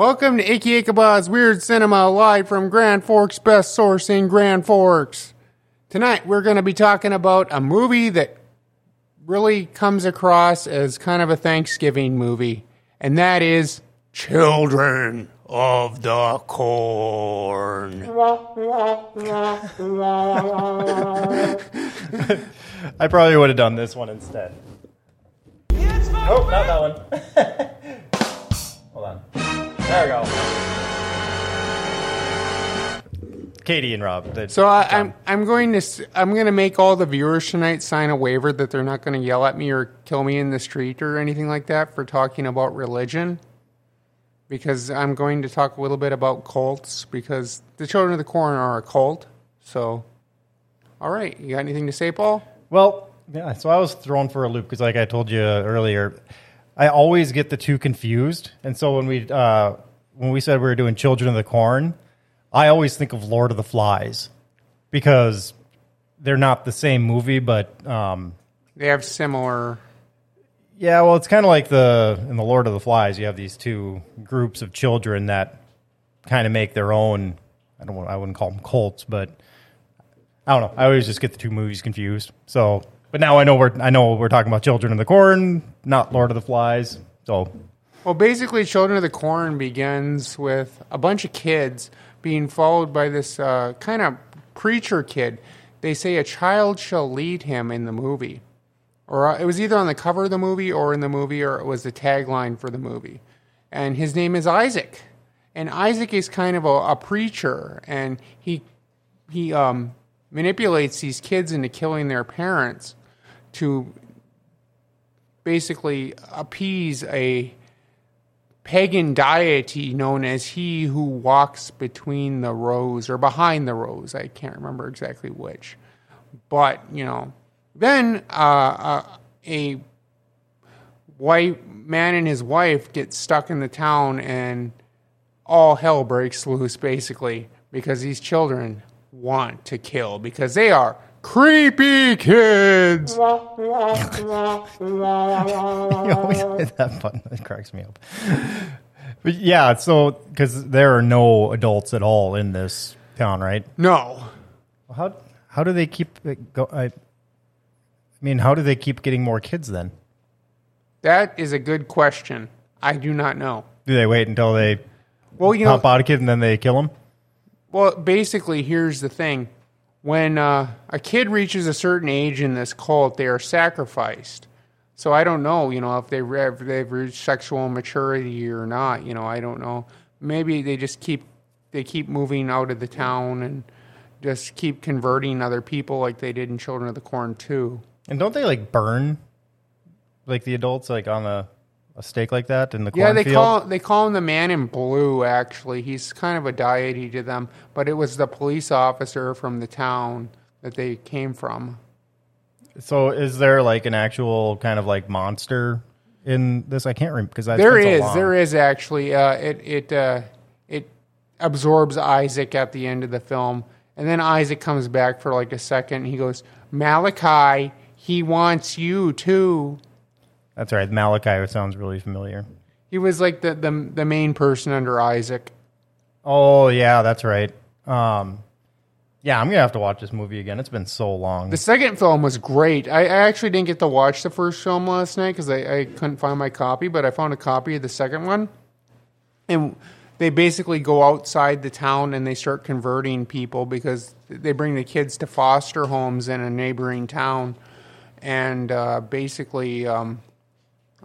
Welcome to Icky Ichabod's Weird Cinema live from Grand Forks Best Source in Grand Forks. Tonight we're going to be talking about a movie that really comes across as kind of a Thanksgiving movie, and that is Children of the Corn. I probably would have done this one instead. Oh, not that one. Hold on. There we go. Katie and Rob. they- So I, I'm I'm going to s- I'm going to make all the viewers tonight sign a waiver that they're not going to yell at me or kill me in the street or anything like that for talking about religion, because I'm going to talk a little bit about cults because the Children of the Corn are a cult. So, all right, you got anything to say, Paul? Well, yeah. So I was thrown for a loop because, like I told you earlier, I always get the two confused. And so when we uh, when we said we were doing Children of the Corn, I always think of Lord of the Flies because they're not the same movie, but um, They have similar. Yeah, well, it's kind of like the in the Lord of the Flies. You have these two groups of children that kind of make their own. I don't. want- I wouldn't call them cults, but I don't know. I always just get the two movies confused. So, but now I know we're I know we're talking about Children of the Corn, not Lord of the Flies. So, Well, basically, Children of the Corn begins with a bunch of kids being followed by this uh, kind of preacher kid. They say a child shall lead him in the movie. Or uh, it was either on the cover of the movie or in the movie, or it was the tagline for the movie. And his name is Isaac. And Isaac is kind of a, a preacher, and he he um, manipulates these kids into killing their parents to basically appease a pagan deity known as he who walks between the rows or behind the rows. I can't remember exactly which. But, you know, then uh, uh, a white man and his wife get stuck in the town and all hell breaks loose basically because these children want to kill because they are creepy kids. you always hit that button. That cracks me up. But yeah, so because there are no adults at all in this town, right? No. How how do they keep it go? I, I mean, how do they keep getting more kids then? That is a good question. I do not know. Do they wait until they Well, you know, pump out a kid and then they kill them? well, basically, here's the thing: when uh, a kid reaches a certain age in this cult, they are sacrificed. So I don't know, you know, if they if they've reached sexual maturity or not. You know, I don't know. Maybe they just keep they keep moving out of the town and just keep converting other people like they did in Children of the Corn too. And don't they like burn like the adults like on a, a stake like that in the Yeah, they call they call him the man in blue. Actually, he's kind of a deity to them, but it was the police officer from the town that they came from. So is there like an actual kind of like monster in this? I can't remember because There is, there is actually. Uh, it it uh, it absorbs Isaac at the end of the film, and then Isaac comes back for like a second. He goes, Malachi, he wants you too. That's right. Malachi sounds really familiar. He was like the the, the main person under Isaac. Oh yeah, that's right. Um, yeah, I'm gonna have to watch this movie again. It's been so long. The second film was great. I, I actually didn't get to watch the first film last night because I, I couldn't find my copy, but I found a copy of the second one. And they basically go outside the town and they start converting people because they bring the kids to foster homes in a neighboring town. And uh, basically, um,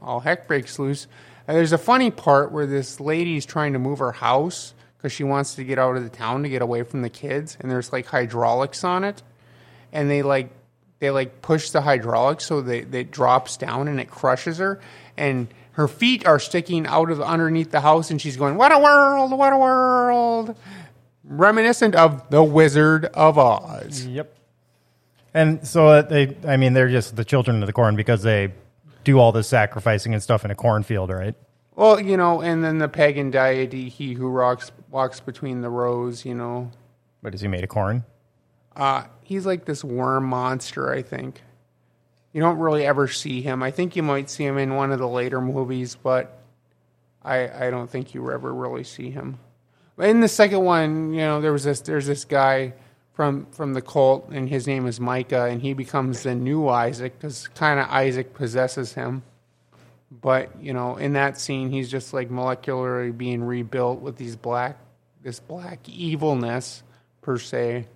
all heck breaks loose. And there's a funny part where this lady's trying to move her house because she wants to get out of the town to get away from the kids, and there's like hydraulics on it, and they like they like push the hydraulics so they it drops down and it crushes her, and her feet are sticking out of underneath the house, and she's going, "What a world! What a world!" Reminiscent of the Wizard of Oz. Yep. And so uh, they, I mean, they're just the children of the corn because they do all this sacrificing and stuff in a cornfield, right? Well, you know, and then the pagan deity, he who walks walks between the rows, you know, But is he made of corn? uh, he's like this worm monster. I think you don't really ever see him. I think you might see him in one of the later movies, but I I don't think you ever really see him. But in the second one, you know, there was this there's this guy from from the cult, and his name is Micah, and he becomes the new Isaac because kind of Isaac possesses him. But you know, in that scene, he's just like molecularly being rebuilt with these black, this black evilness per se.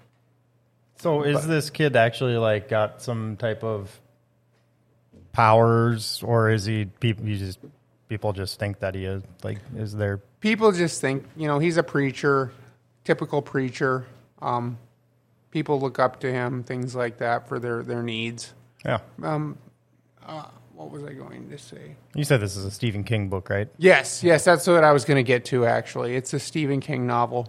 So is this kid actually like got some type of powers, or is he? People, you just people just think that he is. Like, is there? People just think, you know, he's a preacher, typical preacher. Um, people look up to him, things like that, for their their needs. Yeah, What was I going to say? you said this is a Stephen King book, right? Yes, yes, that's what I was going to get to. Actually, it's a Stephen King novel.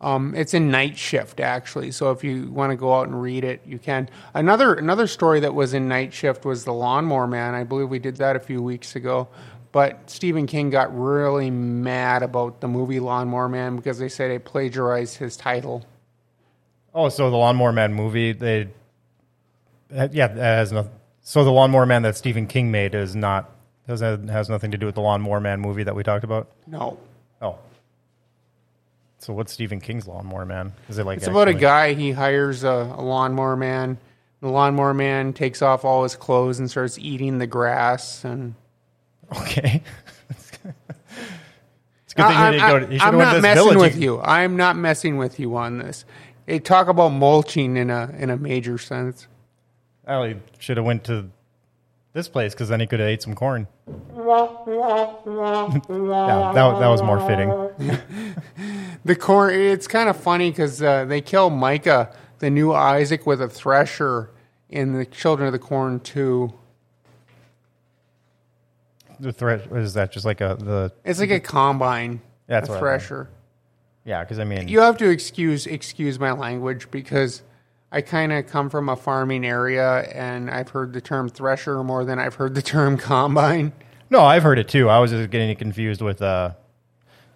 Um, it's in Night Shift, actually. So if you want to go out and read it, you can. Another another story that was in Night Shift was the Lawnmower Man. I believe we did that a few weeks ago. But Stephen King got really mad about the movie Lawnmower Man because they said it plagiarized his title. Oh, so the Lawnmower Man movie, they, yeah, that has no. So the Lawnmower Man that Stephen King made is not that has nothing to do with the Lawnmower Man movie that we talked about. No, Oh, so what's Stephen King's Lawnmower Man? Is it like it's about a guy. He hires a, a lawnmower man. The lawnmower man takes off all his clothes and starts eating the grass and. Okay. it's a good thing I, you didn't go. To, you should am have went to not messing village. with you. I'm not messing with you on this. They talk about mulching in a in a major sense. Ali should have went to this place because then he could have ate some corn. yeah, that, that was more fitting. The corn. It's kind of funny because uh, they kill Micah, the new Isaac, with a thresher in the Children of the Corn two. The threat is that just like a the It's like a combine. That's a what I thresher. Yeah because I mean You have to excuse excuse my language because I kind of come from a farming area and I've heard the term thresher more than I've heard the term combine. no I've heard it too. I was just getting confused with uh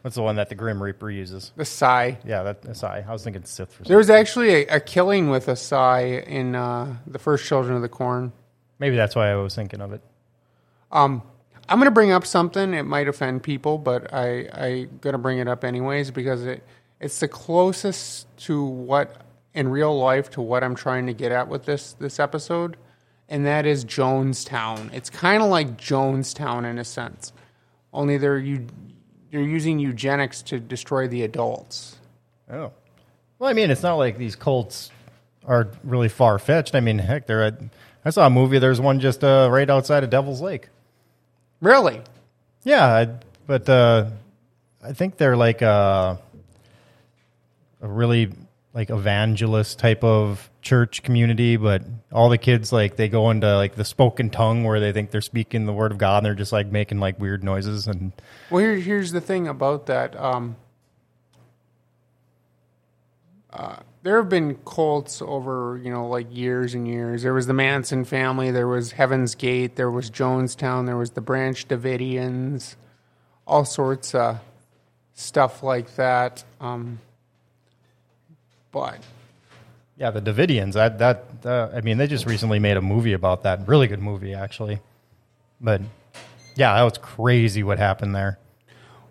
what's the one that the Grim Reaper uses? The scythe. Yeah, that that's I. I was thinking Sith for some. There was actually a, a killing with a scythe in uh, the first Children of the Corn. Maybe that's why I was thinking of it. Um, I'm going to bring up something. It might offend people, but I I going to bring it up anyways because it it's the closest to what in real life to what I'm trying to get at with this this episode, and that is Jonestown. It's kind of like Jonestown in a sense, only they're you they're using eugenics to destroy the adults. Oh. Well, I mean, it's not like these cults are really far fetched. I mean, heck, they're I saw a movie. There's one just uh, right outside of Devil's Lake. Really? Yeah, I, but uh, I think they're like a, a really like evangelist type of church community. But all the kids like they go into like the spoken tongue where they think they're speaking the word of God, and they're just like making like weird noises and Well, here, here's the thing about that. Um, uh, there have been cults over, you know, like years and years. There was the Manson family, there was Heaven's Gate, there was Jonestown, there was the Branch Davidians, all sorts of stuff like that. Um, but Yeah, the Davidians. That that uh, I mean, they just recently made a movie about that. Really good movie, actually. But yeah, that was crazy what happened there.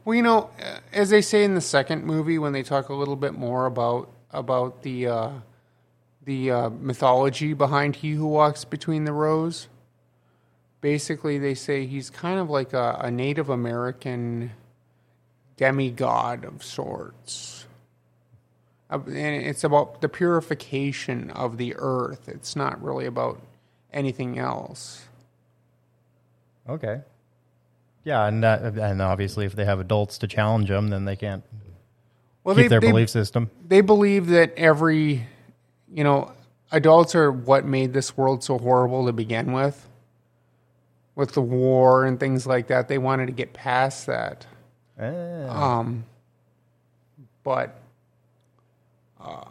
Well, you know, as they say in the second movie, when they talk a little bit more about about the uh, the uh, mythology behind He Who Walks Between the Rows, basically they say he's kind of like a, a Native American demigod of sorts. And it's about the purification of the earth. It's not really about anything else. Okay. Yeah, and that, and obviously, if they have adults to challenge them, then they can't Well, keep their belief system. they believe that every you know adults are what made this world so horrible to begin with with the war and things like that. They wanted to get past that. Ah. Um, but uh,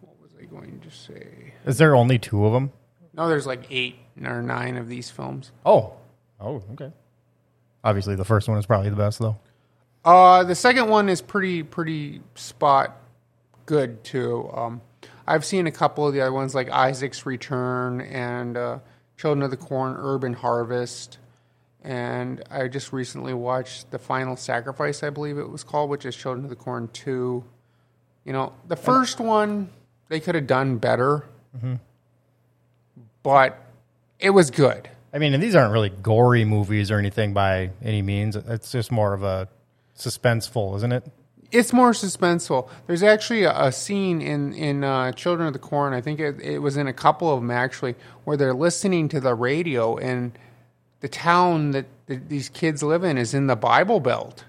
what was I going to say? Is there only two of them? No, there's like eight or nine of these films. Oh. Oh, okay. Obviously, the first one is probably the best, though. Uh, the second one is pretty pretty spot good too. Um, I've seen a couple of the other ones like Isaac's Return and uh, Children of the Corn, Urban Harvest, and I just recently watched The Final Sacrifice, I believe it was called, which is Children of the Corn two. You know, the first one they could have done better, but it was good. I mean, and these aren't really gory movies or anything by any means. It's just more of a suspenseful, isn't it? It's more suspenseful. There's actually a, a scene in in uh, Children of the Corn. I think it, it was in a couple of them actually, where they're listening to the radio, and the town that th- these kids live in is in the Bible Belt,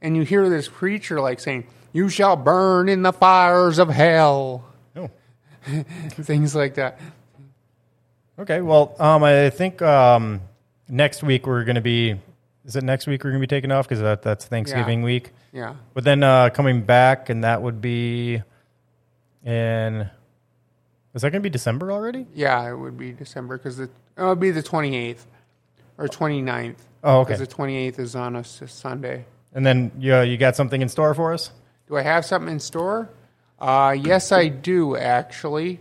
and you hear this preacher like saying, "You shall burn in the fires of hell," Oh. things like that. Okay. Well, um, I think um, next week we're going to be. Is it next week we're going to be taking off because that, that's Thanksgiving Yeah. week? Yeah, But then uh, coming back, and that would be in. Is that going to be December already? yeah, it would be December because it, it would be the 28th or 29th. Oh, okay. Because the 28th is on a Sunday. And then you you got something in store for us? Do I have something in store? Uh, yes, I do, actually.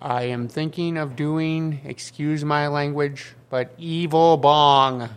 I am thinking of doing, excuse my language, but Evil Bong.